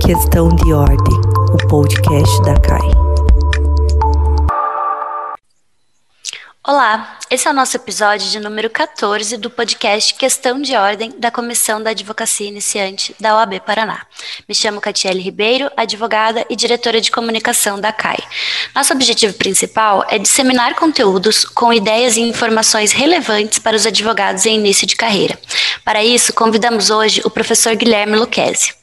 Questão de Ordem, o podcast da CAI. Olá, esse é o nosso episódio de número 14 do podcast Questão de Ordem da Comissão da Advocacia Iniciante da OAB Paraná. Me chamo Catiele Ribeiro, advogada e diretora de comunicação da CAI. Nosso objetivo principal é disseminar conteúdos com ideias e informações relevantes para os advogados em início de carreira. Para isso, convidamos hoje o professor Guilherme Luquezzi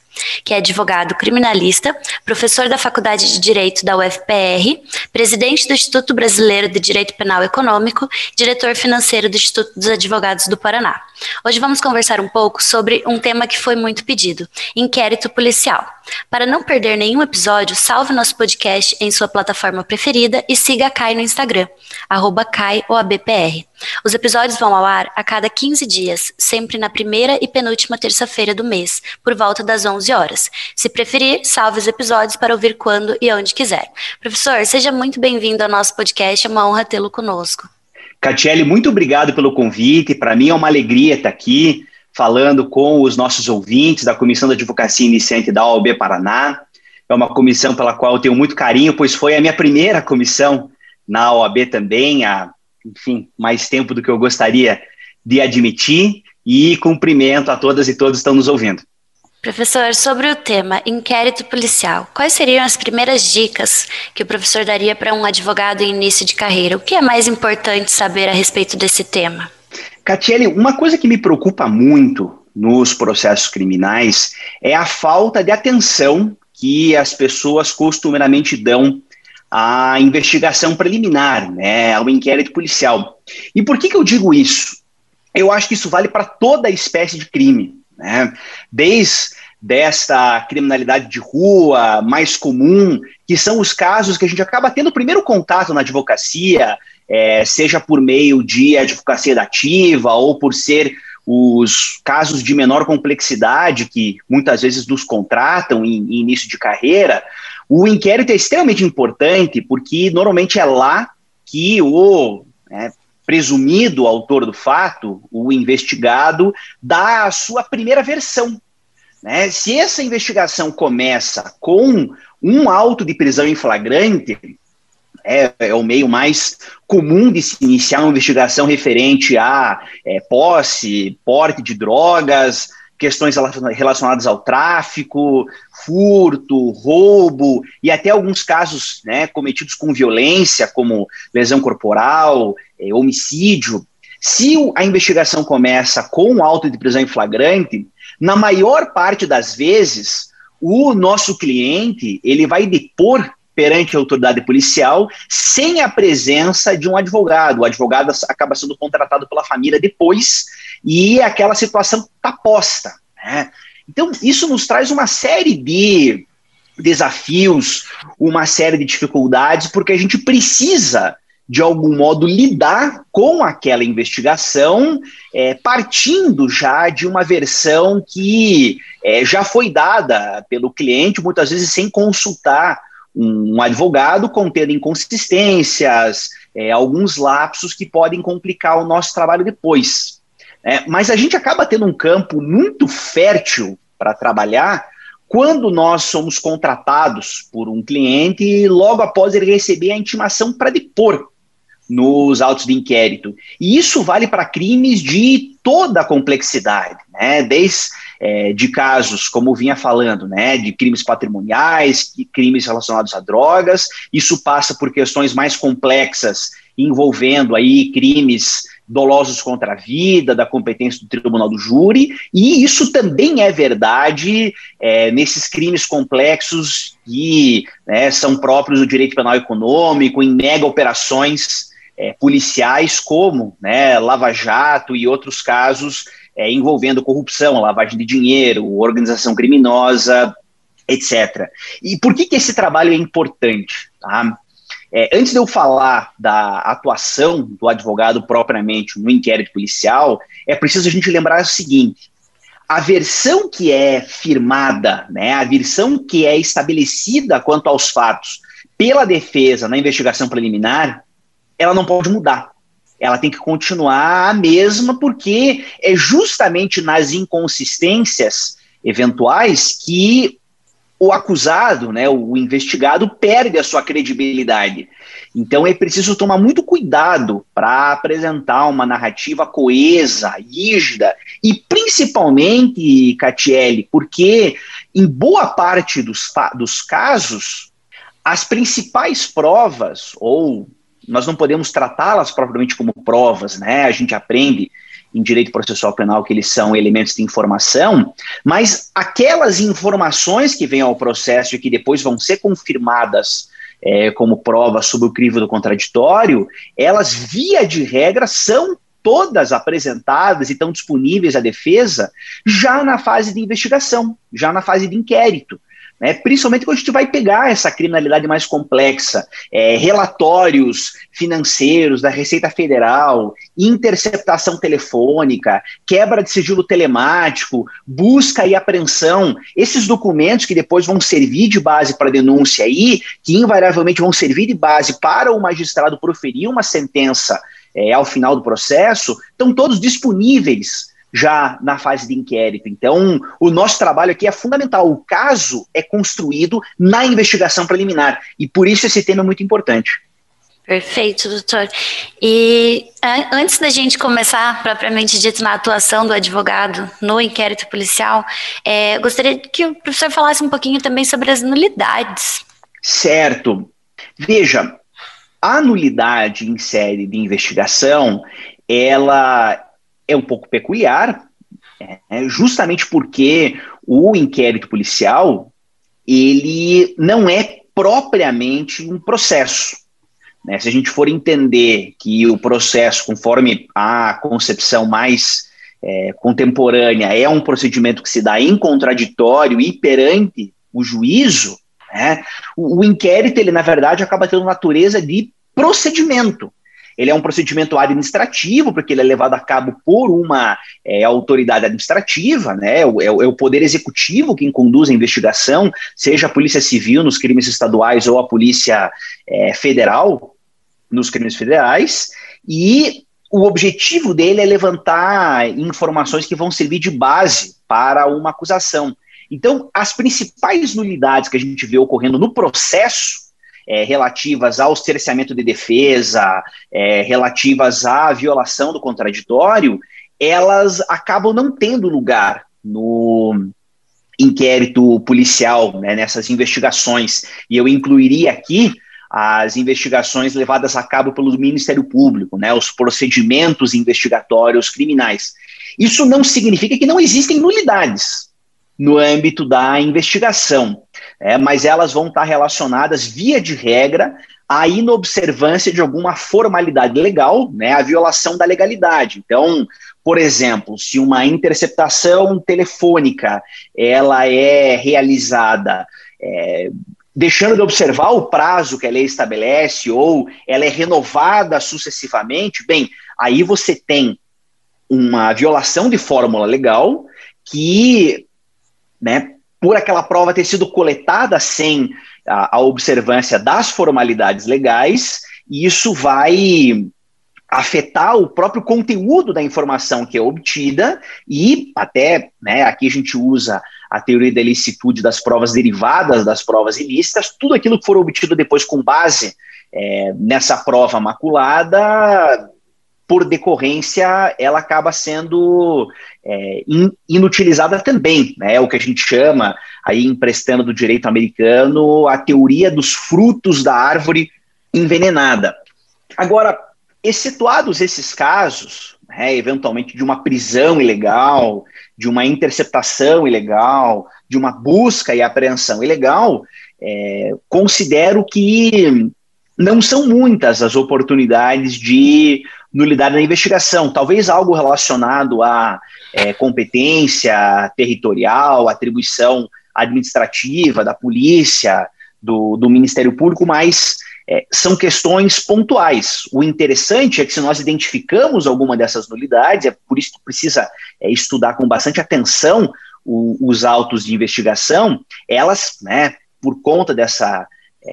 que é advogado criminalista, professor da Faculdade de Direito da UFPR, presidente do Instituto Brasileiro de Direito Penal Econômico, diretor financeiro do Instituto dos Advogados do Paraná. Hoje vamos conversar um pouco sobre um tema que foi muito pedido: inquérito policial. Para não perder nenhum episódio, salve nosso podcast em sua plataforma preferida e siga a Kai no Instagram, arroba. Os episódios vão ao ar a cada 15 dias, sempre na primeira e penúltima terça-feira do mês, por volta das 11 horas. Se preferir, salve os episódios para ouvir quando e onde quiser. Professor, seja muito bem-vindo ao nosso podcast, é uma honra tê-lo conosco. Catiele, muito obrigado pelo convite. Para mim é uma alegria estar aqui falando com os nossos ouvintes da Comissão da Advocacia Iniciante da OAB Paraná. É uma comissão pela qual eu tenho muito carinho, pois foi a minha primeira comissão na OAB também, há, enfim, mais tempo do que eu gostaria de admitir. E cumprimento a todas e todos que estão nos ouvindo. Professor, sobre o tema inquérito policial, quais seriam as primeiras dicas que o professor daria para um advogado em início de carreira? O que é mais importante saber a respeito desse tema? Catiele, uma coisa que me preocupa muito nos processos criminais é a falta de atenção que as pessoas costumeiramente dão à investigação preliminar, né, ao inquérito policial. E por que, que eu digo isso? Eu acho que isso vale para toda espécie de crime. Né? Desde desta criminalidade de rua mais comum, que são os casos que a gente acaba tendo o primeiro contato na advocacia, é, seja por meio de advocacia dativa ou por ser os casos de menor complexidade que muitas vezes nos contratam em, em início de carreira, o inquérito é extremamente importante porque normalmente é lá que o né, presumido autor do fato, o investigado, dá a sua primeira versão. Né? Se essa investigação começa com um auto de prisão em flagrante, é, é, o meio mais comum de se iniciar uma investigação referente a é, posse, porte de drogas, questões relacionadas ao tráfico, furto, roubo e até alguns casos né, cometidos com violência, como lesão corporal, é, homicídio. Se a investigação começa com auto de prisão em flagrante, na maior parte das vezes, o nosso cliente ele vai depor perante a autoridade policial sem a presença de um advogado. O advogado acaba sendo contratado pela família depois e aquela situação está posta. Né? Então, isso nos traz uma série de desafios, uma série de dificuldades, porque a gente precisa, de algum modo, lidar com aquela investigação, é, partindo já de uma versão que é, já foi dada pelo cliente, muitas vezes sem consultar um, advogado, contendo inconsistências, é, alguns lapsos que podem complicar o nosso trabalho depois. É, mas a gente acaba tendo um campo muito fértil para trabalhar quando nós somos contratados por um cliente e logo após ele receber a intimação para depor nos autos de inquérito. E isso vale para crimes de toda a complexidade, né? Desde é, de casos, como vinha falando, né, de crimes patrimoniais, crimes relacionados a drogas. Isso passa por questões mais complexas envolvendo aí crimes dolosos contra a vida, da competência do tribunal do júri, e isso também é verdade é, nesses crimes complexos que né, são próprios do direito penal econômico, em mega operações é, policiais, como né, Lava Jato e outros casos é, envolvendo corrupção, lavagem de dinheiro, organização criminosa, etc. E por que, que esse trabalho é importante? Tá? É, antes de eu falar da atuação do advogado propriamente no inquérito policial, é preciso a gente lembrar o seguinte: a versão que é firmada, né, a versão que é estabelecida quanto aos fatos pela defesa na investigação preliminar, ela não pode mudar. Ela tem que continuar a mesma, porque é justamente nas inconsistências eventuais que o acusado, né, o investigado, perde a sua credibilidade. Então é preciso tomar muito cuidado para apresentar uma narrativa coesa, rígida e principalmente, Catiele, porque em boa parte dos, dos casos, as principais provas, ou nós não podemos tratá-las propriamente como provas, né? A gente aprende em direito processual penal que eles são elementos de informação, mas aquelas informações que vêm ao processo e que depois vão ser confirmadas é, como prova sob o crivo do contraditório, elas, via de regra, são todas apresentadas e estão disponíveis à defesa já na fase de investigação, já na fase de inquérito né? principalmente quando a gente vai pegar essa criminalidade mais complexa, é, relatórios financeiros da Receita Federal, interceptação telefônica, quebra de sigilo telemático, busca e apreensão, esses documentos que depois vão servir de base para denúncia aí, que invariavelmente vão servir de base para o magistrado proferir uma sentença é, ao final do processo, estão todos disponíveis já na fase de inquérito. Então, o nosso trabalho aqui é fundamental. O caso é construído na investigação preliminar e por isso esse tema é muito importante. Perfeito, doutor. E antes da gente começar, propriamente dito, na atuação do advogado no inquérito policial, é, gostaria que o professor falasse um pouquinho também sobre as nulidades. Certo. Veja, a nulidade em série de investigação, ela é um pouco peculiar, é, justamente porque o inquérito policial ele não é propriamente um processo. Né? Se a gente for entender que o processo, conforme a concepção mais é, contemporânea, é um procedimento que se dá em contraditório e perante o juízo, né? o, o inquérito, ele na verdade acaba tendo natureza de procedimento. Ele é um procedimento administrativo, porque ele é levado a cabo por uma é, autoridade administrativa, né? É, o, é o poder executivo quem conduz a investigação, seja a Polícia Civil nos crimes estaduais ou a Polícia é, Federal nos crimes federais, e o objetivo dele é levantar informações que vão servir de base para uma acusação. Então, as principais nulidades que a gente vê ocorrendo no processo é, relativas ao cerceamento de defesa, é, relativas à violação do contraditório, elas acabam não tendo lugar no inquérito policial, né, nessas investigações. E eu incluiria aqui as investigações levadas a cabo pelo Ministério Público, né, os procedimentos investigatórios criminais. Isso não significa que não existem nulidades no âmbito da investigação é, mas elas vão estar relacionadas, via de regra, à inobservância de alguma formalidade legal, né, a violação da legalidade. Então, por exemplo, se uma interceptação telefônica ela é realizada é, deixando de observar o prazo que a lei estabelece ou ela é renovada sucessivamente, bem, aí você tem uma violação de fórmula legal que né, por aquela prova ter sido coletada sem a, a observância das formalidades legais, e isso vai afetar o próprio conteúdo da informação que é obtida e até, né, aqui a gente usa a teoria da ilicitude das provas derivadas das provas ilícitas, tudo aquilo que for obtido depois com base é, nessa prova maculada por decorrência, ela acaba sendo é, in, inutilizada também, né? É o que a gente chama, aí emprestando do direito americano, a teoria dos frutos da árvore envenenada. Agora, excetuados esses casos, né, eventualmente de uma prisão ilegal, de uma interceptação ilegal, de uma busca e apreensão ilegal, é, considero que não são muitas as oportunidades de nulidade na investigação, talvez algo relacionado à é, competência territorial, atribuição administrativa da polícia, do, do Ministério Público, mas é, são questões pontuais. O interessante é que se nós identificamos alguma dessas nulidades, é por isso que precisa é, estudar com bastante atenção o, os autos de investigação, elas, né, por conta dessa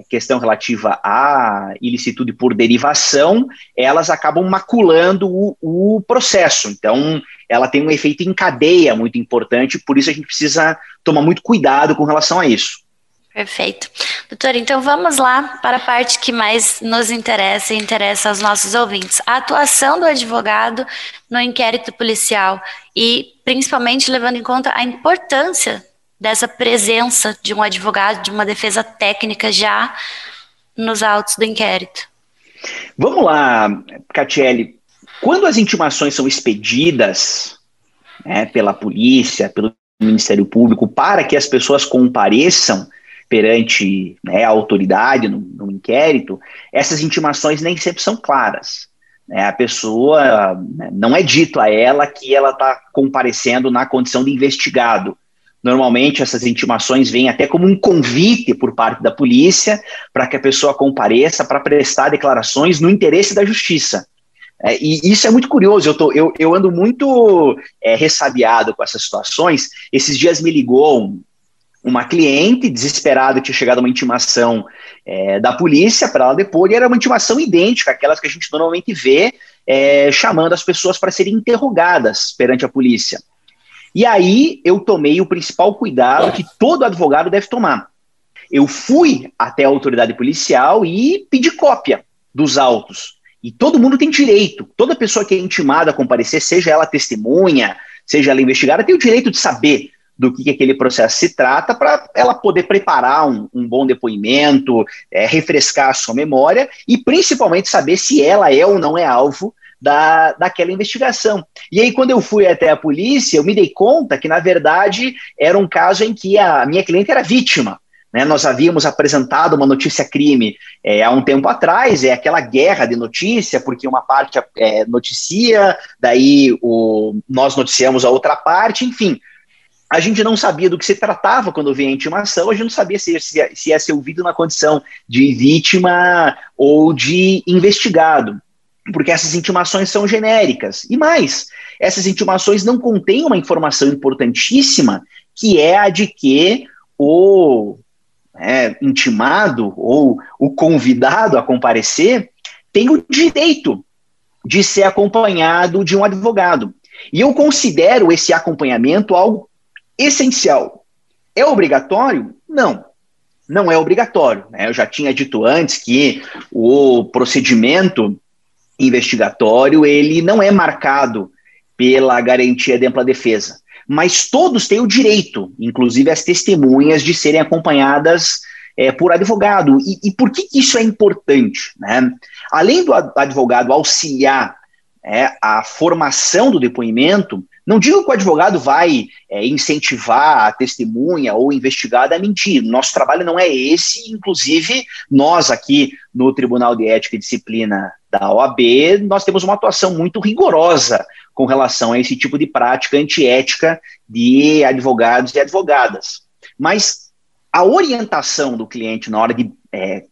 questão relativa à ilicitude por derivação, elas acabam maculando o, o, processo. Então, ela tem um efeito em cadeia muito importante, por isso a gente precisa tomar muito cuidado com relação a isso. Perfeito. Doutor, então vamos lá para a parte que mais nos interessa e interessa aos nossos ouvintes. A atuação do advogado no inquérito policial e principalmente levando em conta a importância dessa presença de um advogado, de uma defesa técnica já nos autos do inquérito. Vamos lá, Catiele. Quando as intimações são expedidas né, pela polícia, pelo Ministério Público, para que as pessoas compareçam perante né, a autoridade no, no, inquérito, essas intimações nem sempre são claras. Né, a pessoa, né, não é dito a ela que ela está comparecendo na condição de investigado. Normalmente essas intimações vêm até como um convite por parte da polícia para que a pessoa compareça para prestar declarações no interesse da justiça. É, e isso é muito curioso, eu, tô, eu, eu ando muito é, ressabiado com essas situações. Esses dias me ligou uma cliente desesperada, tinha chegado uma intimação é, da polícia para ela depor, e era uma intimação idêntica àquelas que a gente normalmente vê é, chamando as pessoas para serem interrogadas perante a polícia. E aí eu tomei o principal cuidado que todo advogado deve tomar. Eu fui até a autoridade policial e pedi cópia dos autos. E todo mundo tem direito, toda pessoa que é intimada a comparecer, seja ela testemunha, seja ela investigada, tem o direito de saber do que, que aquele processo se trata para ela poder preparar um, um bom depoimento, é, refrescar a sua memória e principalmente saber se ela é ou não é alvo da, daquela investigação. E aí, quando eu fui até a polícia, eu me dei conta que, na verdade, era um caso em que a minha cliente era vítima. Né? Nós havíamos apresentado uma notícia crime é, há um tempo atrás, é aquela guerra de notícia, porque uma parte é, noticia, daí o, nós noticiamos a outra parte, enfim. A gente não sabia do que se tratava quando vinha a intimação, a gente não sabia se, se, se ia ser ouvido na condição de vítima ou de investigado porque essas intimações são genéricas. E mais, essas intimações não contêm uma informação importantíssima, que é a de que o é, intimado ou o convidado a comparecer tem o direito de ser acompanhado de um advogado. E eu considero esse acompanhamento algo essencial. É obrigatório? Não. Não é obrigatório. Né? Eu já tinha dito antes que o procedimento investigatório, ele não é marcado pela garantia de ampla defesa, mas todos têm o direito, inclusive as testemunhas, de serem acompanhadas é, por advogado. E, e, por que, que isso é importante? Né? Além do advogado auxiliar é, a formação do depoimento, não digo que o advogado vai é, incentivar a testemunha ou investigada a mentir. Nosso trabalho não é esse. Inclusive, nós aqui no Tribunal de Ética e Disciplina da OAB, nós temos uma atuação muito rigorosa com relação a esse tipo de prática antiética de advogados e advogadas. Mas a orientação do cliente na hora de é,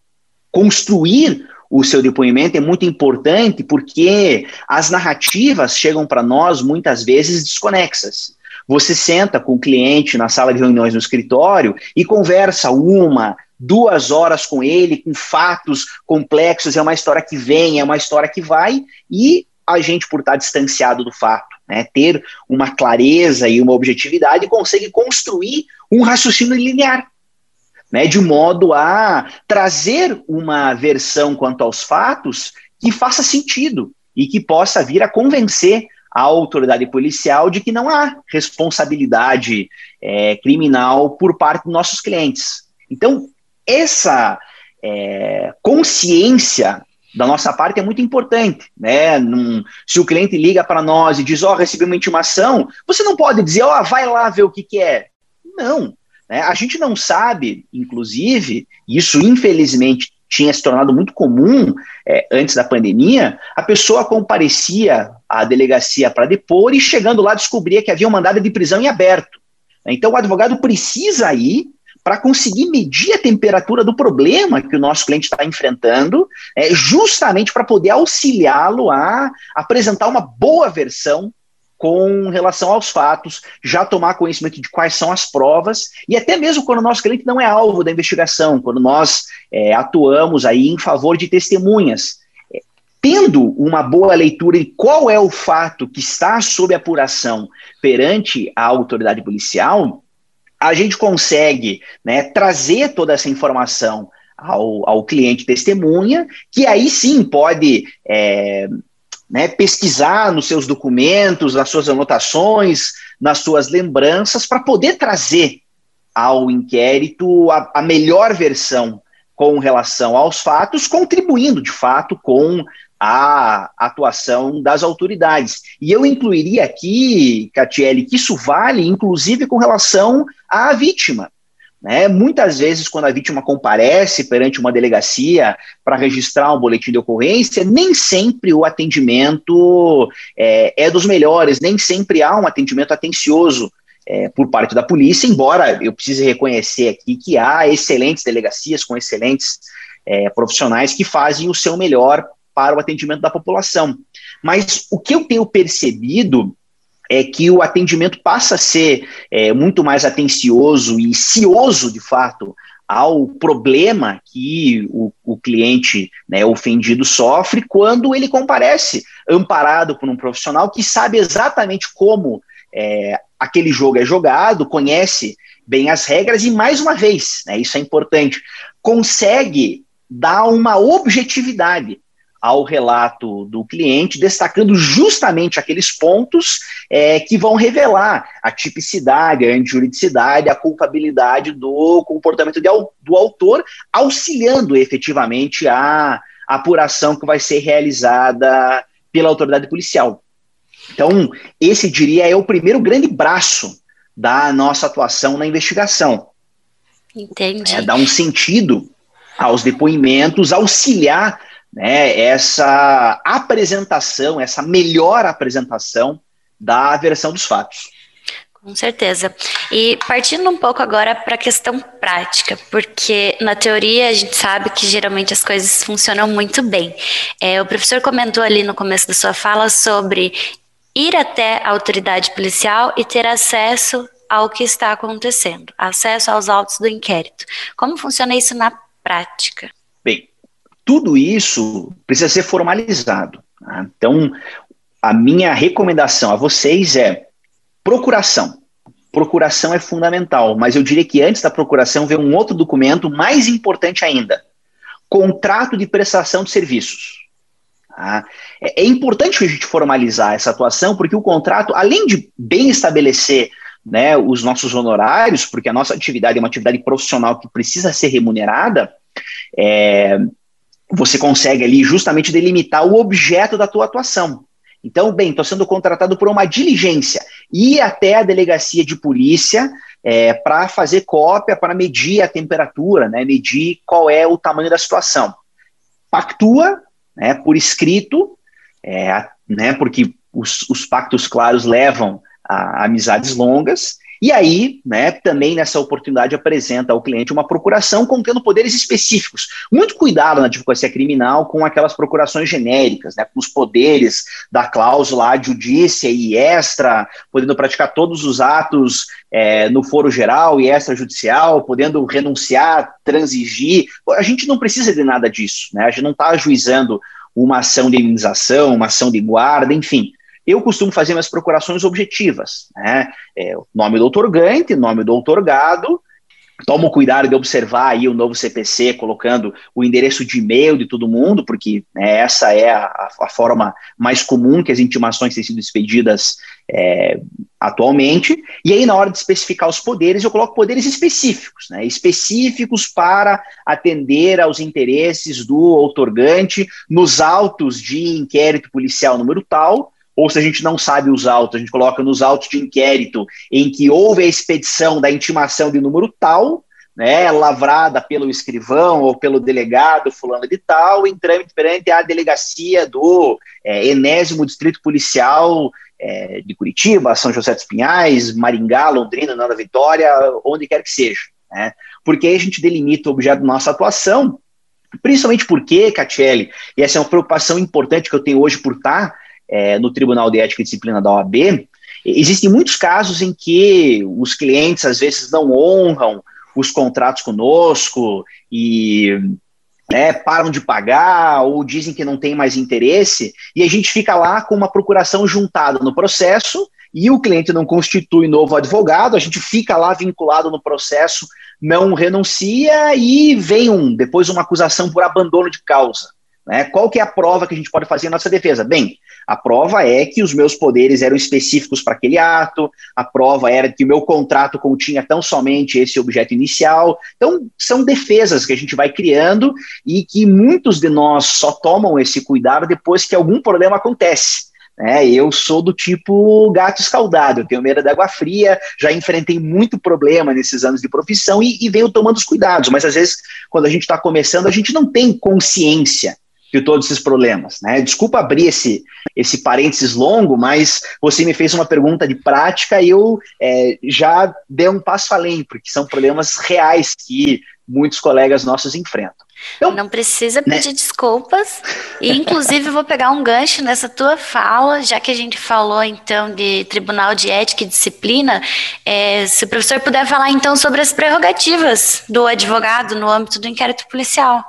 construir o seu depoimento é muito importante porque as narrativas chegam para nós muitas vezes desconexas. Você senta com o cliente na sala de reuniões no escritório e conversa uma, duas horas com ele, com fatos complexos, é uma história que vem, é uma história que vai, e a gente, por estar distanciado do fato, né, ter uma clareza e uma objetividade, consegue construir um raciocínio linear né, de modo a trazer uma versão quanto aos fatos que faça sentido e que possa vir a convencer a autoridade policial de que não há responsabilidade é, criminal por parte dos nossos clientes. Então, essa é, consciência da nossa parte é muito importante, né? Num, se o cliente liga para nós e diz, ó, oh, recebi uma intimação, você não pode dizer, ó, oh, vai lá ver o que, que é. Não, né? A gente não sabe, inclusive, isso infelizmente tinha se tornado muito comum é, antes da pandemia, a pessoa comparecia à delegacia para depor e chegando lá descobria que havia um mandado de prisão em aberto. Então o advogado precisa ir para conseguir medir a temperatura do problema que o nosso cliente está enfrentando, é, justamente para poder auxiliá-lo a apresentar uma boa versão com relação aos fatos, já tomar conhecimento de quais são as provas, e até mesmo quando o nosso cliente não é alvo da investigação, quando nós é, atuamos aí em favor de testemunhas. É, tendo uma boa leitura em qual é o fato que está sob apuração perante a autoridade policial, a gente consegue né, trazer toda essa informação ao, ao cliente testemunha, que aí sim pode é, né, pesquisar nos seus documentos, nas suas anotações, nas suas lembranças, para poder trazer ao inquérito a, a, melhor versão com relação aos fatos, contribuindo de fato com a atuação das autoridades. E eu incluiria aqui, Catiele, que isso vale inclusive com relação à vítima. Né? Muitas vezes, quando a vítima comparece perante uma delegacia para registrar um boletim de ocorrência, nem sempre o atendimento é, é dos melhores, nem sempre há um atendimento atencioso é, por parte da polícia, embora eu precise reconhecer aqui que há excelentes delegacias com excelentes é, profissionais que fazem o seu melhor para o atendimento da população. Mas o que eu tenho percebido é que o atendimento passa a ser é, muito mais atencioso e cioso, de fato, ao problema que o, o cliente né, ofendido sofre quando ele comparece amparado por um profissional que sabe exatamente como é, aquele jogo é jogado, conhece bem as regras e, mais uma vez, né, isso é importante, consegue dar uma objetividade ao relato do cliente, destacando justamente aqueles pontos é, que vão revelar a tipicidade, a antijuridicidade, a culpabilidade do comportamento de, do autor, auxiliando efetivamente a apuração que vai ser realizada pela autoridade policial. Então, esse diria é o primeiro grande braço da nossa atuação na investigação. Entendi. É, dar um sentido aos depoimentos, auxiliar né, essa apresentação, essa melhor apresentação da versão dos fatos. Com certeza. E partindo um pouco agora para a questão prática, porque na teoria a gente sabe que geralmente as coisas funcionam muito bem. É, o professor comentou ali no começo da sua fala sobre ir até a autoridade policial e ter acesso ao que está acontecendo, acesso aos autos do inquérito. Como funciona isso na prática? Bem, tudo isso precisa ser formalizado. Tá? Então, a minha recomendação a vocês é procuração. Procuração é fundamental, mas eu diria que antes da procuração vem um outro documento mais importante ainda: contrato de prestação de serviços. Tá? É, é importante a gente formalizar essa atuação, porque o contrato, além de bem estabelecer né, os nossos honorários, porque a nossa atividade é uma atividade profissional que precisa ser remunerada, é, você consegue ali justamente delimitar o objeto da tua atuação. Então, bem, estou sendo contratado por uma diligência, ir até a delegacia de polícia é, para fazer cópia, para medir a temperatura, né, medir qual é o tamanho da situação. Pactua, né, por escrito, é, né, porque os, os pactos claros levam a amizades longas, e aí, né, também nessa oportunidade apresenta ao cliente uma procuração contendo poderes específicos. Muito cuidado na advocacia criminal com aquelas procurações genéricas, né, com os poderes da cláusula adjudícia e extra, podendo praticar todos os atos é, no foro geral e extrajudicial, podendo renunciar, transigir. A gente não precisa de nada disso, né? A gente não está ajuizando uma ação de indenização, uma ação de guarda, enfim. Eu costumo fazer minhas procurações objetivas, né? É, nome do outorgante, nome do outorgado, tomo cuidado de observar aí o novo CPC, colocando o endereço de e-mail de todo mundo, porque né, essa é a, a, forma mais comum que as intimações têm sido expedidas é, atualmente. E aí, na hora de especificar os poderes, eu coloco poderes específicos, né, específicos para atender aos interesses do outorgante nos autos de inquérito policial número tal, ou se a gente não sabe os autos, a gente coloca nos autos de inquérito em que houve a expedição da intimação de número tal, né, lavrada pelo escrivão ou pelo delegado fulano de tal, em trâmite perante a delegacia do é, enésimo distrito policial é, de Curitiba, São José dos Pinhais, Maringá, Londrina, Nova Vitória, onde quer que seja. Né? Porque aí a gente delimita o objeto da nossa atuação, principalmente porque, Catiele, e essa é uma preocupação importante que eu tenho hoje por estar é, no Tribunal de Ética e Disciplina da OAB, existem muitos casos em que os clientes às vezes não honram os contratos conosco e né, param de pagar ou dizem que não tem mais interesse, e a gente fica lá com uma procuração juntada no processo e o cliente não constitui novo advogado, a gente fica lá vinculado no processo, não renuncia e vem um, depois uma acusação por abandono de causa. Né? Qual que é a prova que a gente pode fazer em nossa defesa? Bem, a prova é que os meus poderes eram específicos para aquele ato, a prova era que o meu contrato continha tão somente esse objeto inicial. Então, são defesas que a gente vai criando e que muitos de nós só tomam esse cuidado depois que algum problema acontece. É, eu sou do tipo gato escaldado, eu tenho medo da água fria, já enfrentei muito problema nesses anos de profissão e, e venho tomando os cuidados, mas às vezes, quando a gente está começando, a gente não tem consciência de todos esses problemas. Né? Desculpa abrir esse, esse parênteses longo, mas você me fez uma pergunta de prática e eu é, já dei um passo além, porque são problemas reais que muitos colegas nossos enfrentam. Então, não precisa né? pedir né? desculpas. E, inclusive, vou pegar um gancho nessa tua fala, já que a gente falou, então, de Tribunal de Ética e Disciplina. É, se o professor puder falar, então, sobre as prerrogativas do advogado no âmbito do inquérito policial.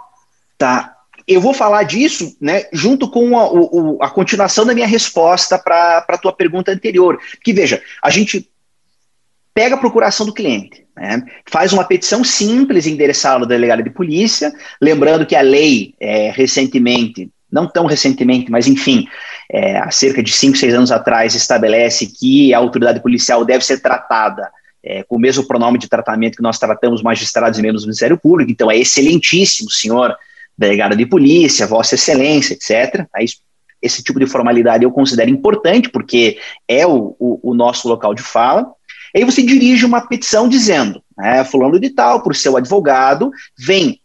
Tá eu vou falar disso né, junto com a, o, a continuação da minha resposta para a tua pergunta anterior. Que veja, a gente pega a procuração do cliente, né, faz uma petição simples endereçada ao delegado de polícia, lembrando que a lei é, recentemente, não tão recentemente, mas enfim, é, há cerca de 5, 6 anos atrás, estabelece que a autoridade policial deve ser tratada é, com o mesmo pronome de tratamento que nós tratamos magistrados e membros do Ministério Público, então é excelentíssimo, senhor delegado de polícia, Vossa Excelência, etc. Aí, esse tipo de formalidade eu considero importante, porque é o, o, o nosso local de fala. Aí você dirige uma petição dizendo, né, fulano de tal, por seu advogado, vem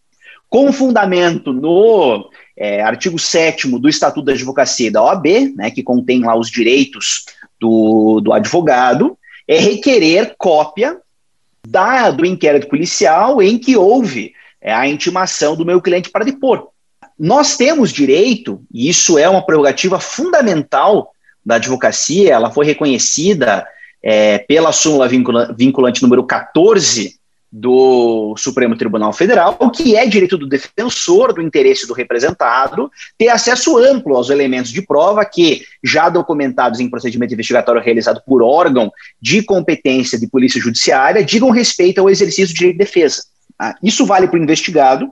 com fundamento no é, artigo 7 do Estatuto da Advocacia da OAB, né, que contém lá os direitos do, do advogado, é requerer cópia da, do inquérito policial em que houve é a intimação do meu cliente para depor. Nós temos direito, e isso é uma prerrogativa fundamental da advocacia, ela foi reconhecida é, pela súmula vinculante número 14 do Supremo Tribunal Federal, que é direito do defensor do interesse do representado ter acesso amplo aos elementos de prova que, já documentados em procedimento investigatório realizado por órgão de competência de polícia judiciária, digam respeito ao exercício do direito de defesa. Ah, isso vale para o investigado,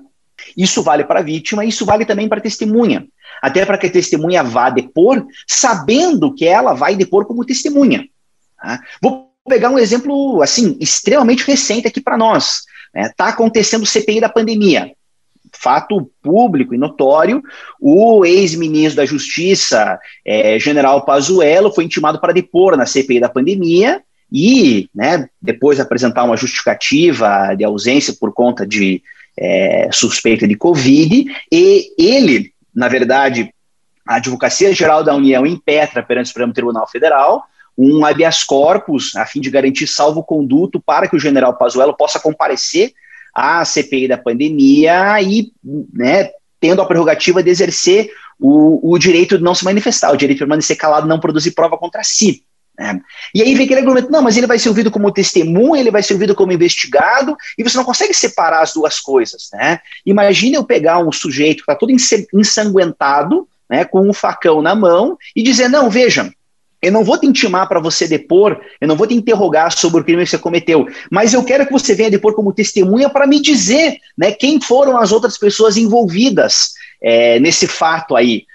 isso vale para a vítima, isso vale também para a testemunha. Até para que a testemunha vá depor, sabendo que ela vai depor como testemunha. Tá? Vou pegar um exemplo assim extremamente recente aqui para nós. Está né? Acontecendo o CPI da pandemia. Fato público e notório, o ex-ministro da Justiça, é, general Pazuello, foi intimado para depor na CPI da pandemia, e né, depois apresentar uma justificativa de ausência por conta de é, suspeita de Covid, e ele, na verdade, a Advocacia Geral da União impetra perante o Supremo Tribunal Federal um habeas corpus a fim de garantir salvo-conduto para que o general Pazuello possa comparecer à CPI da pandemia e, né, tendo a prerrogativa de exercer o, o direito de não se manifestar, o direito de permanecer calado, não produzir prova contra si. Né? E aí vem aquele argumento, não, mas ele vai ser ouvido como testemunha, ele vai ser ouvido como investigado, e você não consegue separar as duas coisas. Né? Imagina eu pegar um sujeito que está todo ensanguentado, né, com um facão na mão, e dizer, não, veja, eu não vou te intimar para você depor, eu não vou te interrogar sobre o crime que você cometeu, mas eu quero que você venha depor como testemunha para me dizer né, quem foram as outras pessoas envolvidas é, nesse fato aí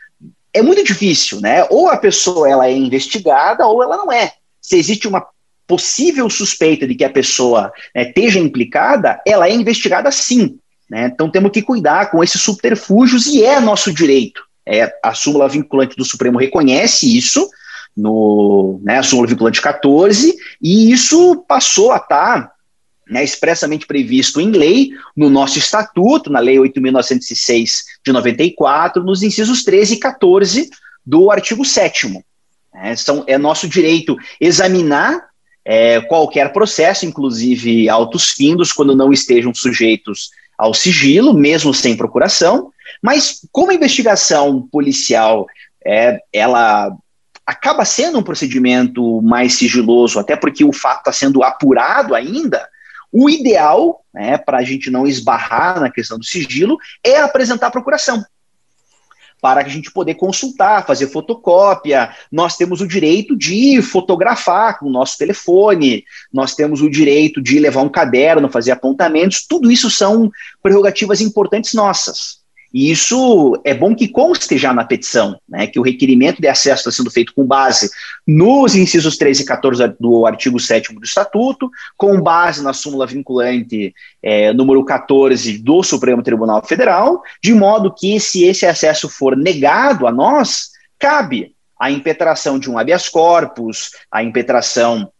é muito difícil, né? Ou a pessoa ela é investigada ou ela não é. Se existe uma possível suspeita de que a pessoa né, esteja implicada, ela é investigada sim. Né? Então temos que cuidar com esses subterfúgios e é nosso direito. É, a súmula vinculante do Supremo reconhece isso, no, né, a súmula vinculante 14, e isso passou a estar tá né, expressamente previsto em lei, no nosso estatuto, na Lei 8.906 de 94, nos incisos 13 e 14 do artigo 7. É, são, é nosso direito examinar é, qualquer processo, inclusive autos findos, quando não estejam sujeitos ao sigilo, mesmo sem procuração, mas como a investigação policial é, ela acaba sendo um procedimento mais sigiloso, até porque o fato está sendo apurado ainda. O ideal, né, para a gente não esbarrar na questão do sigilo, é apresentar a procuração para a gente poder consultar, fazer fotocópia. Nós temos o direito de fotografar com o nosso telefone, nós temos o direito de levar um caderno, fazer apontamentos. Tudo isso são prerrogativas importantes nossas. E isso é bom que conste já na petição, né, que o requerimento de acesso está sendo feito com base nos incisos 13 e 14 do artigo 7 do Estatuto, com base na súmula vinculante é, número 14 do Supremo Tribunal Federal, de modo que, se esse acesso for negado a nós, cabe a impetração de um habeas corpus, a impetração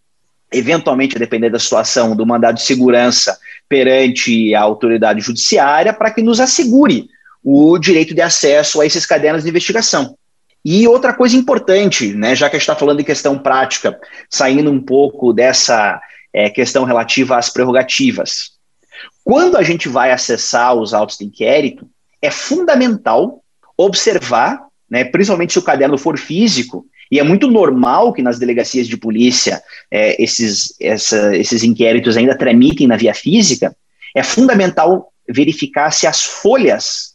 eventualmente, a depender da situação, do mandado de segurança perante a autoridade judiciária, para que nos assegure o direito de acesso a esses cadernos de investigação. E outra coisa importante, né, já que a gente está falando de questão prática, saindo um pouco dessa é, questão relativa às prerrogativas. Quando a gente vai acessar os autos de inquérito, é fundamental observar, né, principalmente se o caderno for físico, e é muito normal que nas delegacias de polícia é, esses, essa, esses inquéritos ainda tramitem na via física, é fundamental verificar se as folhas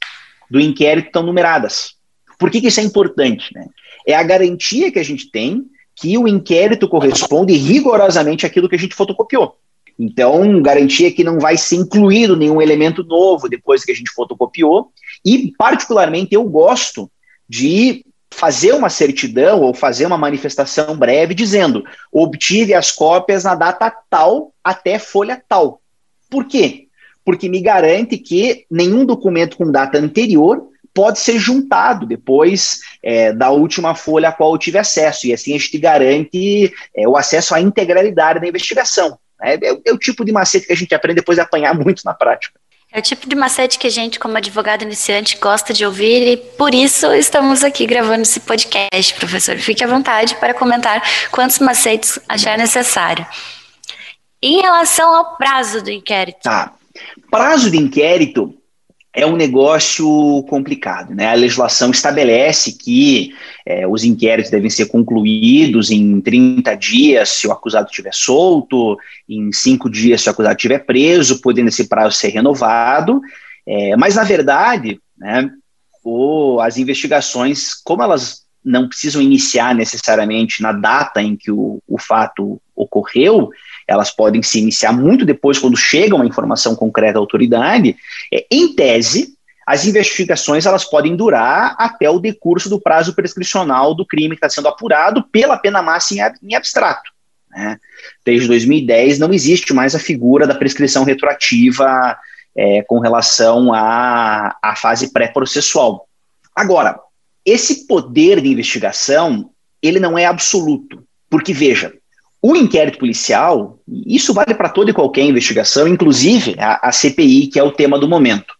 do inquérito estão numeradas. Por que, que isso é importante? Né? É a garantia que a gente tem que o inquérito corresponde rigorosamente àquilo que a gente fotocopiou. Então, garantia que não vai ser incluído nenhum elemento novo depois que a gente fotocopiou. E, particularmente, eu gosto de fazer uma certidão ou fazer uma manifestação breve dizendo obtive as cópias na data tal até folha tal. Por quê? Porque me garante que nenhum documento com data anterior pode ser juntado depois é, da última folha a qual eu tive acesso, e assim a gente garante é, o acesso à integralidade da investigação. É, é, é, o tipo de macete que a gente aprende depois de apanhar muito na prática. É o tipo de macete que a gente, como advogado iniciante, gosta de ouvir e por isso estamos aqui gravando esse podcast, professor. Fique à vontade para comentar quantos macetes achar necessário. Em relação ao prazo do inquérito. Tá. Prazo de inquérito é um negócio complicado. Né? A legislação estabelece que é, os inquéritos devem ser concluídos em 30 dias se o acusado estiver solto, em 5 dias se o acusado estiver preso, podendo esse prazo ser renovado. É, mas, na verdade, né, o, as investigações, como elas não precisam iniciar necessariamente na data em que o, o fato ocorreu, elas podem se iniciar muito depois, quando chega uma informação concreta à autoridade. É, em tese, as investigações elas podem durar até o decurso do prazo prescricional do crime que está sendo apurado pela pena máxima em abstrato. Né? Desde 2010 não existe mais a figura da prescrição retroativa é, com relação à, à fase pré-processual. Agora, esse poder de investigação ele não é absoluto, porque veja, o inquérito policial, isso vale para toda e qualquer investigação, inclusive a, a, CPI, que é o tema do momento.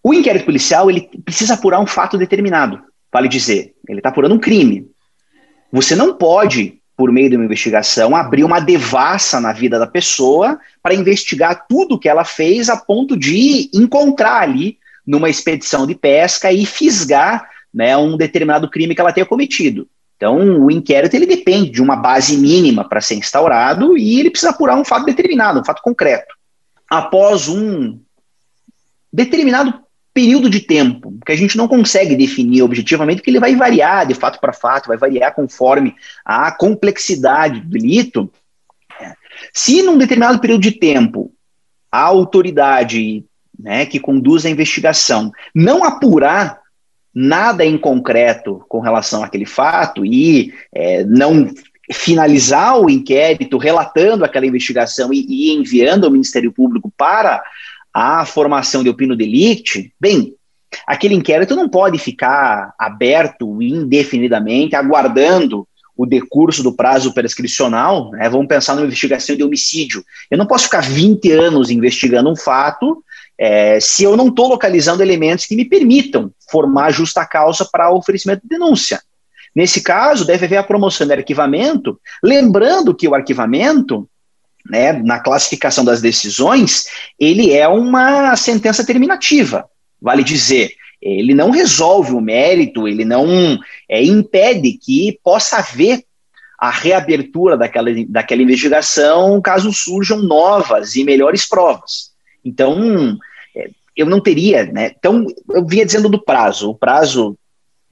O inquérito policial ele precisa apurar um fato determinado, vale dizer, ele está apurando um crime. Você não pode, por meio de uma investigação, abrir uma devassa na vida da pessoa para investigar tudo que ela fez a ponto de encontrar ali numa expedição de pesca e fisgar né, um determinado crime que ela tenha cometido. Então, o inquérito ele depende de uma base mínima para ser instaurado e ele precisa apurar um fato determinado, um fato concreto. Após um determinado período de tempo, que a gente não consegue definir objetivamente, porque ele vai variar de fato para fato, vai variar conforme a complexidade do delito. Se num determinado período de tempo a autoridade né, que conduz a investigação não apurar nada em concreto com relação àquele fato e é, não finalizar o inquérito relatando aquela investigação e, e, enviando ao Ministério Público para a formação de opino delicti, bem, aquele inquérito não pode ficar aberto indefinidamente, aguardando o decurso do prazo prescricional, né? vamos pensar numa investigação de homicídio. Eu não posso ficar 20 anos investigando um fato é, se eu não estou localizando elementos que me permitam formar justa causa para oferecimento de denúncia. Nesse caso, deve haver a promoção de arquivamento, lembrando que o arquivamento, né, na classificação das decisões, ele é uma sentença terminativa. Vale dizer, ele não resolve o mérito, ele não é, impede que possa haver a reabertura daquela, daquela investigação caso surjam novas e melhores provas. Então, é, eu não teria, né? Então, eu vinha dizendo do prazo, o prazo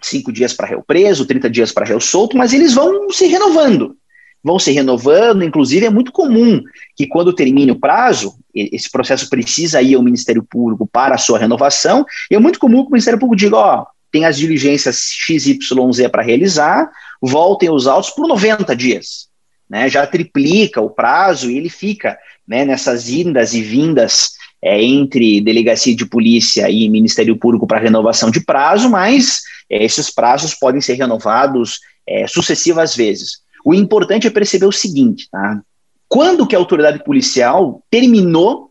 cinco dias para réu preso, 30 dias para réu solto, mas eles vão se renovando vão se renovando, inclusive é muito comum que quando termine o prazo, esse processo precisa ir ao Ministério Público para a sua renovação, e é muito comum que o Ministério Público diga, ó, tem as diligências XYZ para realizar, voltem os autos por 90 dias. Né, já triplica o prazo e ele fica né, nessas indas e vindas é, entre delegacia de polícia e Ministério Público para renovação de prazo, mas é, esses prazos podem ser renovados é, sucessivas vezes. O importante é perceber o seguinte, tá? Quando que a autoridade policial terminou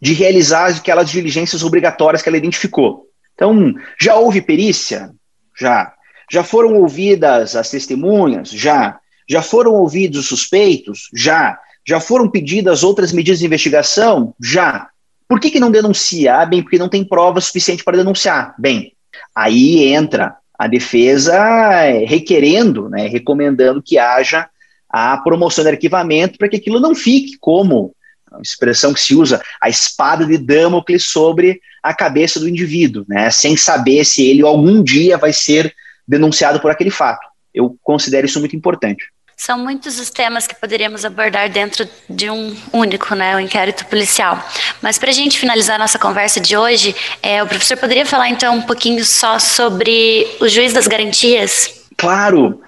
de realizar aquelas diligências obrigatórias que ela identificou? Então, já houve perícia? Já. Já foram ouvidas as testemunhas? Já. Já foram ouvidos os suspeitos? Já. Já foram pedidas outras medidas de investigação? Já. Por que, que não denuncia? Ah, bem, porque não tem prova suficiente para denunciar. Bem, aí entra a defesa é, requerendo, né, recomendando que haja a promoção de arquivamento para que aquilo não fique como expressão que se usa, a espada de Damocles sobre a cabeça do indivíduo, né, sem saber se ele algum dia vai ser denunciado por aquele fato. Eu considero isso muito importante. São muitos os temas que poderíamos abordar dentro de um único, né, o inquérito policial. Mas para a gente finalizar nossa conversa de hoje, é, o professor poderia falar então um pouquinho só sobre o juiz das garantias? Claro.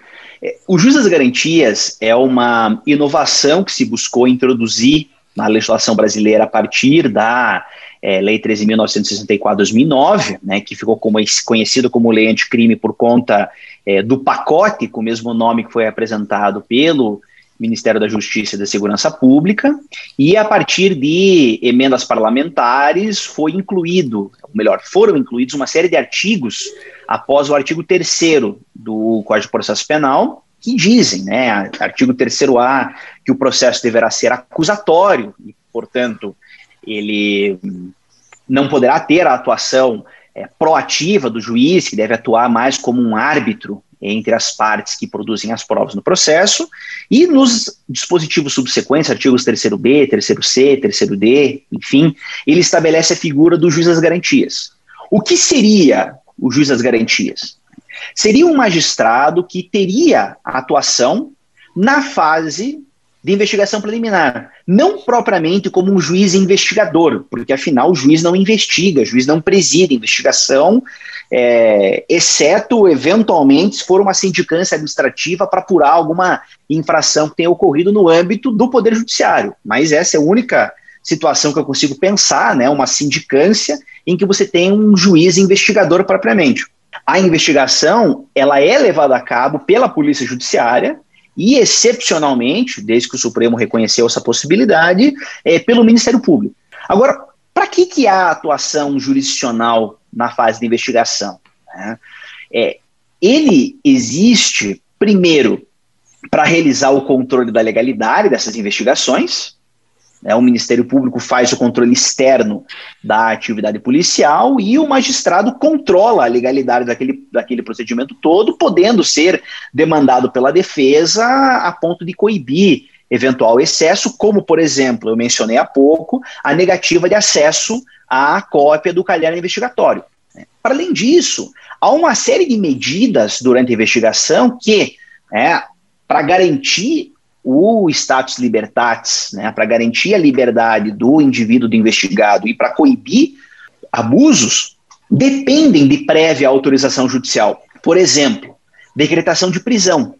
É, o juiz das garantias é uma inovação que se buscou introduzir na legislação brasileira a partir da é, Lei 13.964-2009, né, que ficou como, conhecido como Lei Anticrime por conta é, do pacote com o mesmo nome que foi apresentado pelo Ministério da Justiça e da Segurança Pública, e a partir de emendas parlamentares foi incluído, ou melhor, foram incluídos uma série de artigos após o artigo 3 do Código de Processo Penal, que dizem, né, artigo 3A, que o processo deverá ser acusatório e, portanto, ele não poderá ter a atuação é, proativa do juiz, que deve atuar mais como um árbitro entre as partes que produzem as provas no processo, e nos dispositivos subsequentes, artigos 3b, 3c, 3d, enfim, ele estabelece a figura do juiz das garantias. O que seria o juiz das garantias? Seria um magistrado que teria atuação na fase de investigação preliminar, não propriamente como um juiz investigador, porque afinal o juiz não investiga, o juiz não preside investigação, é, exceto eventualmente se for uma sindicância administrativa para apurar alguma infração que tenha ocorrido no âmbito do Poder Judiciário. Mas essa é a única situação que eu consigo pensar, né, uma sindicância em que você tem um juiz investigador propriamente. A investigação ela é levada a cabo pela Polícia Judiciária e, excepcionalmente, desde que o Supremo reconheceu essa possibilidade, é, pelo Ministério Público. Agora, para que, que há atuação jurisdicional na fase de investigação? Né? É, ele existe, primeiro, para realizar o controle da legalidade dessas investigações, né, o Ministério Público faz o controle externo da atividade policial e o magistrado controla a legalidade daquele, daquele procedimento todo, podendo ser demandado pela defesa a ponto de coibir eventual excesso, como, por exemplo, eu mencionei há pouco, a negativa de acesso à cópia do caderno investigatório. Né. Para além disso, há uma série de medidas durante a investigação que, é, para garantir o status libertatis, né, para garantir a liberdade do indivíduo do investigado e para coibir abusos, dependem de prévia autorização judicial. Por exemplo, decretação de prisão.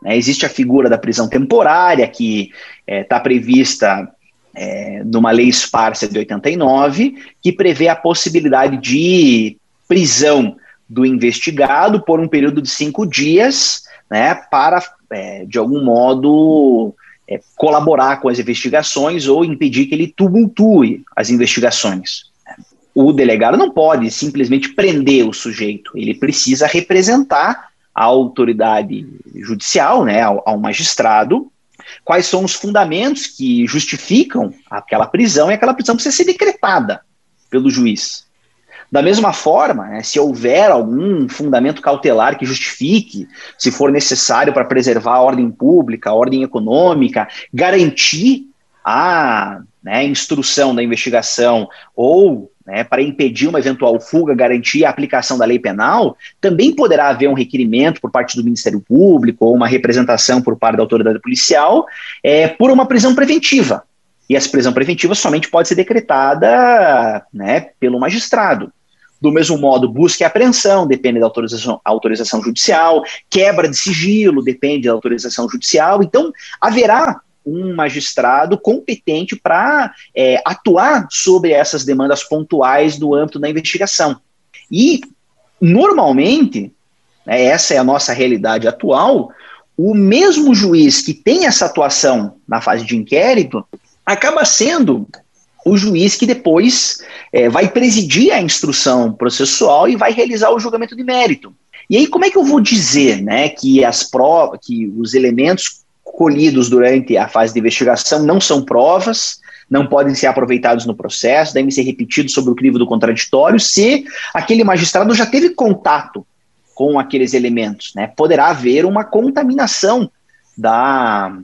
Né, existe a figura da prisão temporária, que está é, prevista é, numa lei esparsa de 89, que prevê a possibilidade de prisão do investigado por um período de cinco dias, né, para é, de algum modo, é, colaborar com as investigações ou impedir que ele tumultue as investigações. O delegado não pode simplesmente prender o sujeito, ele precisa representar a autoridade judicial, né, ao, ao magistrado, quais são os fundamentos que justificam aquela prisão e aquela prisão precisa ser decretada pelo juiz. Da mesma forma, né, se houver algum fundamento cautelar que justifique, se for necessário para preservar a ordem pública, a ordem econômica, garantir a né, instrução da investigação ou né, para impedir uma eventual fuga, garantir a aplicação da lei penal, também poderá haver um requerimento por parte do Ministério Público ou uma representação por parte da autoridade policial é, por uma prisão preventiva. E essa prisão preventiva somente pode ser decretada né, pelo magistrado. Do mesmo modo, busca e apreensão depende da autorização, autorização judicial, quebra de sigilo depende da autorização judicial. Então, haverá um magistrado competente para é, atuar sobre essas demandas pontuais do âmbito da investigação. E, normalmente, né, essa é a nossa realidade atual, o mesmo juiz que tem essa atuação na fase de inquérito acaba sendo o juiz que depois é, vai presidir a instrução processual e vai realizar o julgamento de mérito. E aí, como é que eu vou dizer né, que as provas, que os elementos colhidos durante a fase de investigação não são provas, não podem ser aproveitados no processo, devem ser repetidos sobre o crivo do contraditório, se aquele magistrado já teve contato com aqueles elementos. Né? Poderá haver uma contaminação da,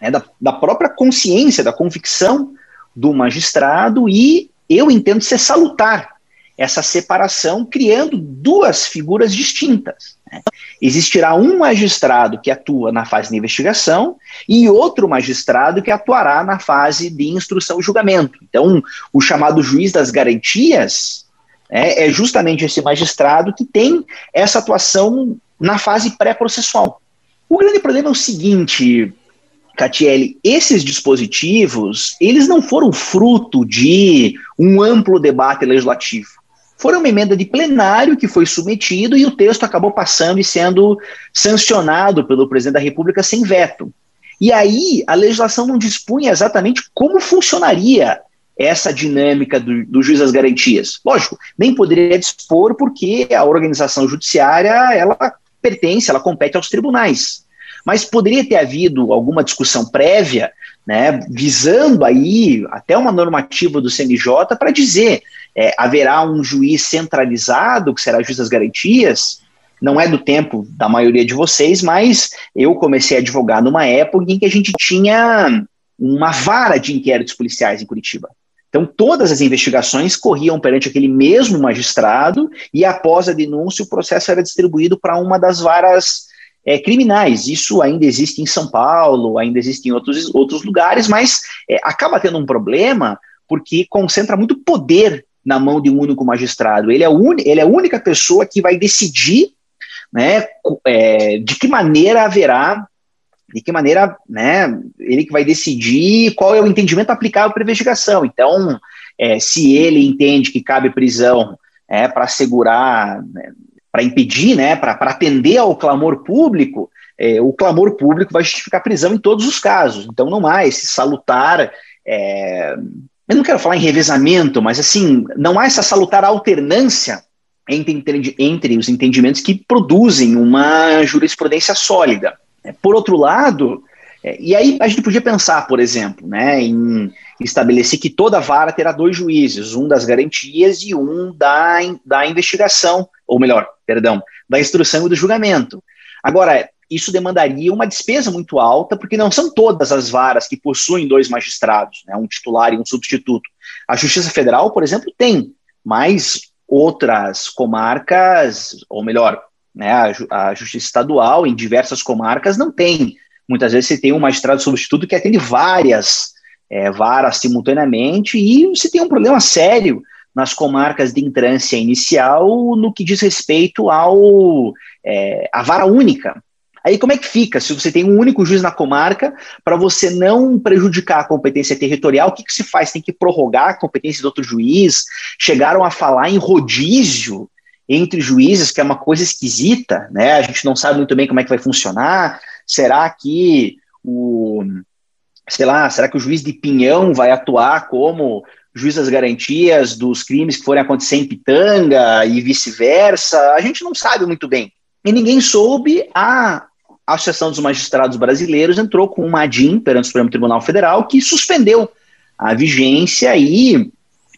né, da, da própria consciência, da convicção do magistrado, e eu entendo ser salutar essa separação, criando duas figuras distintas. Né? Existirá um magistrado que atua na fase de investigação e outro magistrado que atuará na fase de instrução e julgamento. Então, o chamado juiz das garantias é, é justamente esse magistrado que tem essa atuação na fase pré-processual. O grande problema é o seguinte, Catiele, esses dispositivos, eles não foram fruto de um amplo debate legislativo. Foram uma emenda de plenário que foi submetido e o texto acabou passando e sendo sancionado pelo presidente da República sem veto. E aí a legislação não dispunha exatamente como funcionaria essa dinâmica do, do juiz das garantias. Lógico, nem poderia dispor porque a organização judiciária ela pertence, ela compete aos tribunais mas poderia ter havido alguma discussão prévia, né, visando aí até uma normativa do CNJ para dizer é, haverá um juiz centralizado, que será juiz das garantias, não é do tempo da maioria de vocês, mas eu comecei a advogar numa época em que a gente tinha uma vara de inquéritos policiais em Curitiba. Então, todas as investigações corriam perante aquele mesmo magistrado e, após a denúncia, o processo era distribuído para uma das varas é, criminais. Isso ainda existe em São Paulo, ainda existe em outros, outros lugares, mas é, acaba tendo um problema porque concentra muito poder na mão de um único magistrado. Ele é, un, ele é a única pessoa que vai decidir né, é, de que maneira haverá, de que maneira, né, ele que vai decidir qual é o entendimento aplicável para investigação. Então, é, se ele entende que cabe prisão é, para assegurar né, para impedir, né, para atender ao clamor público, é, o clamor público vai justificar prisão em todos os casos. Então não há esse salutar. É, eu não quero falar em revezamento, mas assim, não há essa salutar alternância entre, entre os entendimentos que produzem uma jurisprudência sólida. Por outro lado, é, e aí a gente podia pensar, por exemplo, né, em estabelecer que toda vara terá dois juízes, um das garantias e um da, da investigação, ou melhor, perdão, da instrução e do julgamento. Agora, isso demandaria uma despesa muito alta, porque não são todas as varas que possuem dois magistrados, né, um titular e um substituto. A Justiça Federal, por exemplo, tem, mas outras comarcas, ou melhor, né, a, a Justiça Estadual, em diversas comarcas, não tem Muitas vezes você tem um magistrado substituto que atende várias é, varas simultaneamente e você tem um problema sério nas comarcas de entrância inicial no que diz respeito ao é, a vara única. Aí como é que fica? Se você tem um único juiz na comarca, para você não prejudicar a competência territorial, o que, que se faz? Tem que prorrogar a competência do outro juiz? Chegaram a falar em rodízio entre juízes, que é uma coisa esquisita, né? A gente não sabe muito bem como é que vai funcionar. Será que o, sei lá, será que o juiz de Pinhão vai atuar como juiz das garantias dos crimes que forem acontecer em Pitanga e vice-versa? A gente não sabe muito bem. E ninguém soube. A Associação dos Magistrados Brasileiros entrou com uma ADIM perante o Supremo Tribunal Federal que suspendeu a vigência e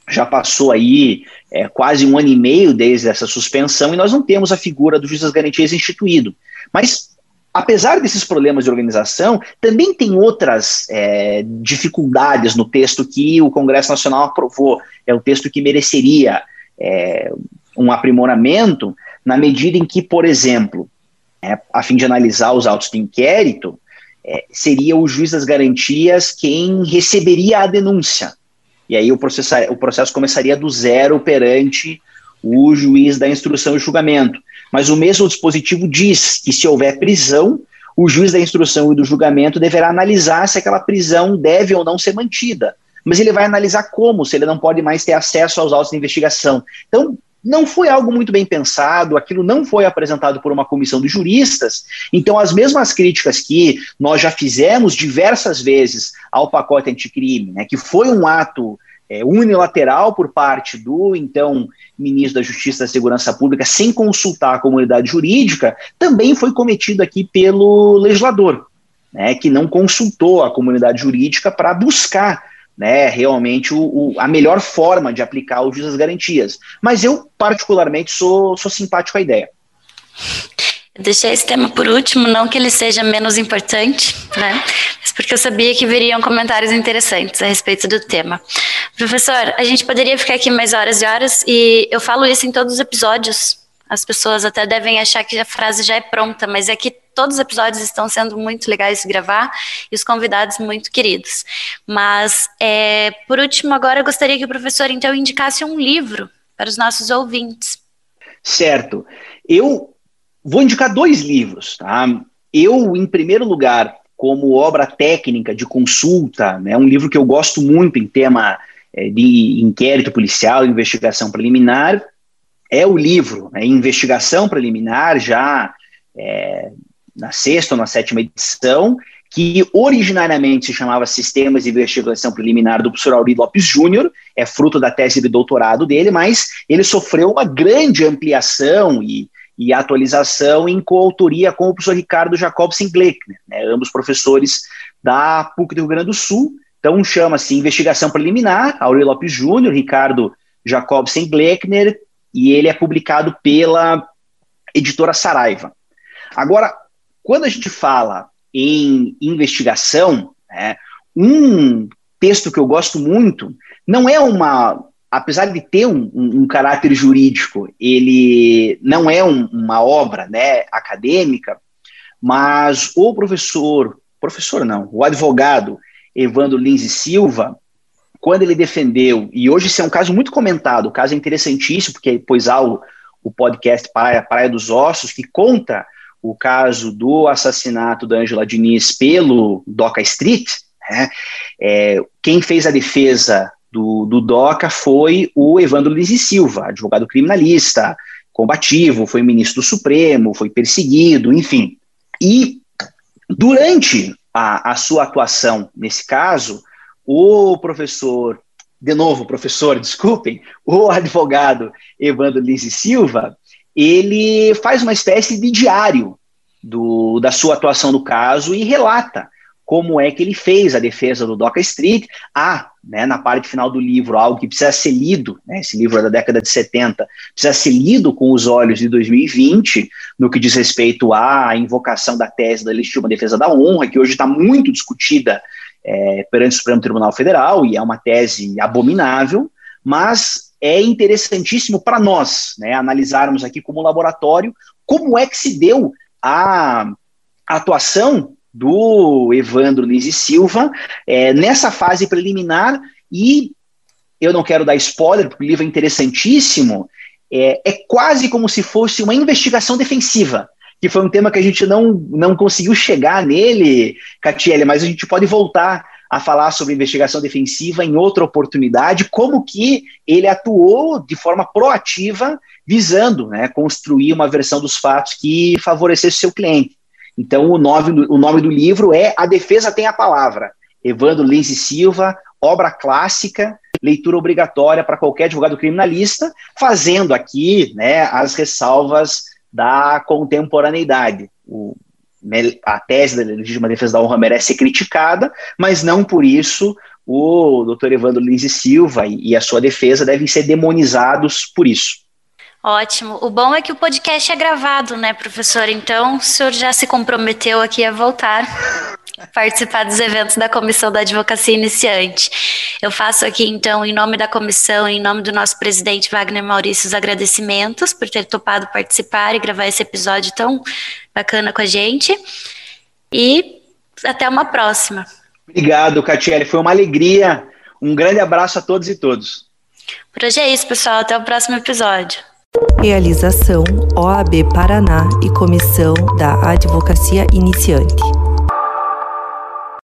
já passou aí é, quase um ano e meio desde essa suspensão e nós não temos a figura do juiz das garantias instituído. Mas, apesar desses problemas de organização, também tem outras é, dificuldades no texto que o Congresso Nacional aprovou. É o texto que mereceria é, um aprimoramento, na medida em que, por exemplo, é, a fim de analisar os autos de inquérito, é, seria o juiz das garantias quem receberia a denúncia. E aí o o processo começaria do zero perante o juiz da instrução e julgamento. Mas o mesmo dispositivo diz que se houver prisão, o juiz da instrução e do julgamento deverá analisar se aquela prisão deve ou não ser mantida. Mas ele vai analisar como, se ele não pode mais ter acesso aos autos de investigação. Então, não foi algo muito bem pensado, aquilo não foi apresentado por uma comissão de juristas. Então, as mesmas críticas que nós já fizemos diversas vezes ao pacote anticrime, né, que foi um ato é, unilateral por parte do então ministro da Justiça e da Segurança Pública, sem consultar a comunidade jurídica, também foi cometido aqui pelo legislador, né, que não consultou a comunidade jurídica para buscar né, realmente o, o, a melhor forma de aplicar o juiz das garantias. Mas eu, particularmente, sou, sou simpático à ideia. Deixei esse tema por último, não que ele seja menos importante, né? Mas porque eu sabia que viriam comentários interessantes a respeito do tema. Professor, a gente poderia ficar aqui mais horas e horas, e eu falo isso em todos os episódios. As pessoas até devem achar que a frase já é pronta, mas é que todos os episódios estão sendo muito legais de gravar e os convidados muito queridos. Mas, é, por último, agora eu gostaria que o professor, então, indicasse um livro para os nossos ouvintes. Certo. Eu vou indicar dois livros, tá? Eu, em primeiro lugar, como obra técnica de consulta, né, um livro que eu gosto muito em tema é, de inquérito policial, investigação preliminar, é o livro né, Investigação Preliminar, já é, na sexta ou na sétima edição, que originariamente se chamava Sistemas de Investigação Preliminar do professor Auri Lopes Júnior, é fruto da tese de doutorado dele, mas ele sofreu uma grande ampliação e, e atualização em coautoria com o professor Ricardo Jacobsen Gleckner, né, ambos professores da PUC do Rio Grande do Sul. Então chama-se Investigação Preliminar, Auri Lopes Júnior, Ricardo Jacobsen Gleckner, e ele é publicado pela editora Saraiva. Agora, quando a gente fala em investigação, né, um texto que eu gosto muito não é uma. Apesar de ter um, um, um caráter jurídico, ele não é um, uma obra né, acadêmica, mas o professor, professor não, o advogado Evandro Lins e Silva, quando ele defendeu, e hoje esse é um caso muito comentado, o caso é interessantíssimo, porque pôs há o, o podcast Praia, Praia dos Ossos, que conta o caso do assassinato da Angela Diniz pelo Doca Street, né, é, quem fez a defesa do, do Doca foi o Evandro Lisi Silva, advogado criminalista, combativo, foi ministro do Supremo, foi perseguido, enfim. E durante a, a sua atuação nesse caso, o professor, de novo, professor, desculpem, o advogado Evandro Lisi Silva, ele faz uma espécie de diário do, da sua atuação no caso e relata como é que ele fez a defesa do Doca Street. Há, né, na parte final do livro, algo que precisa ser lido, né, esse livro é da década de 70, precisa ser lido com os olhos de 2020, no que diz respeito à invocação da tese da legítima defesa da honra, que hoje está muito discutida é, perante o Supremo Tribunal Federal, e é uma tese abominável, mas é interessantíssimo para nós né, analisarmos aqui como laboratório como é que se deu a atuação do Evandro Lins e Silva é, nessa fase preliminar e eu não quero dar spoiler, porque o livro é interessantíssimo, é, é quase como se fosse uma investigação defensiva, que foi um tema que a gente não, não conseguiu chegar nele, Catiele, mas a gente pode voltar a falar sobre investigação defensiva em outra oportunidade, como que ele atuou de forma proativa, visando né, construir uma versão dos fatos que favorecesse seu cliente. Então, o nome, o nome do livro é A Defesa Tem a Palavra, Evandro Lins e Silva, obra clássica, leitura obrigatória para qualquer advogado criminalista, fazendo aqui né, as ressalvas da contemporaneidade. O a tese da legítima defesa da honra merece ser criticada, mas não por isso o doutor Evandro Lins e Silva e, e a sua defesa devem ser demonizados por isso. Ótimo. O bom é que o podcast é gravado, né, professor? Então, o senhor já se comprometeu aqui a voltar participar dos eventos da Comissão da Advocacia Iniciante. Eu faço aqui, então, em nome da comissão, em nome do nosso presidente Wagner Maurício, os agradecimentos por ter topado participar e gravar esse episódio tão bacana com a gente. E até uma próxima. Obrigado, Catiele. Foi uma alegria. Um grande abraço a todos e todos. Por hoje é isso, pessoal. Até o próximo episódio. Realização OAB Paraná e Comissão da Advocacia Iniciante.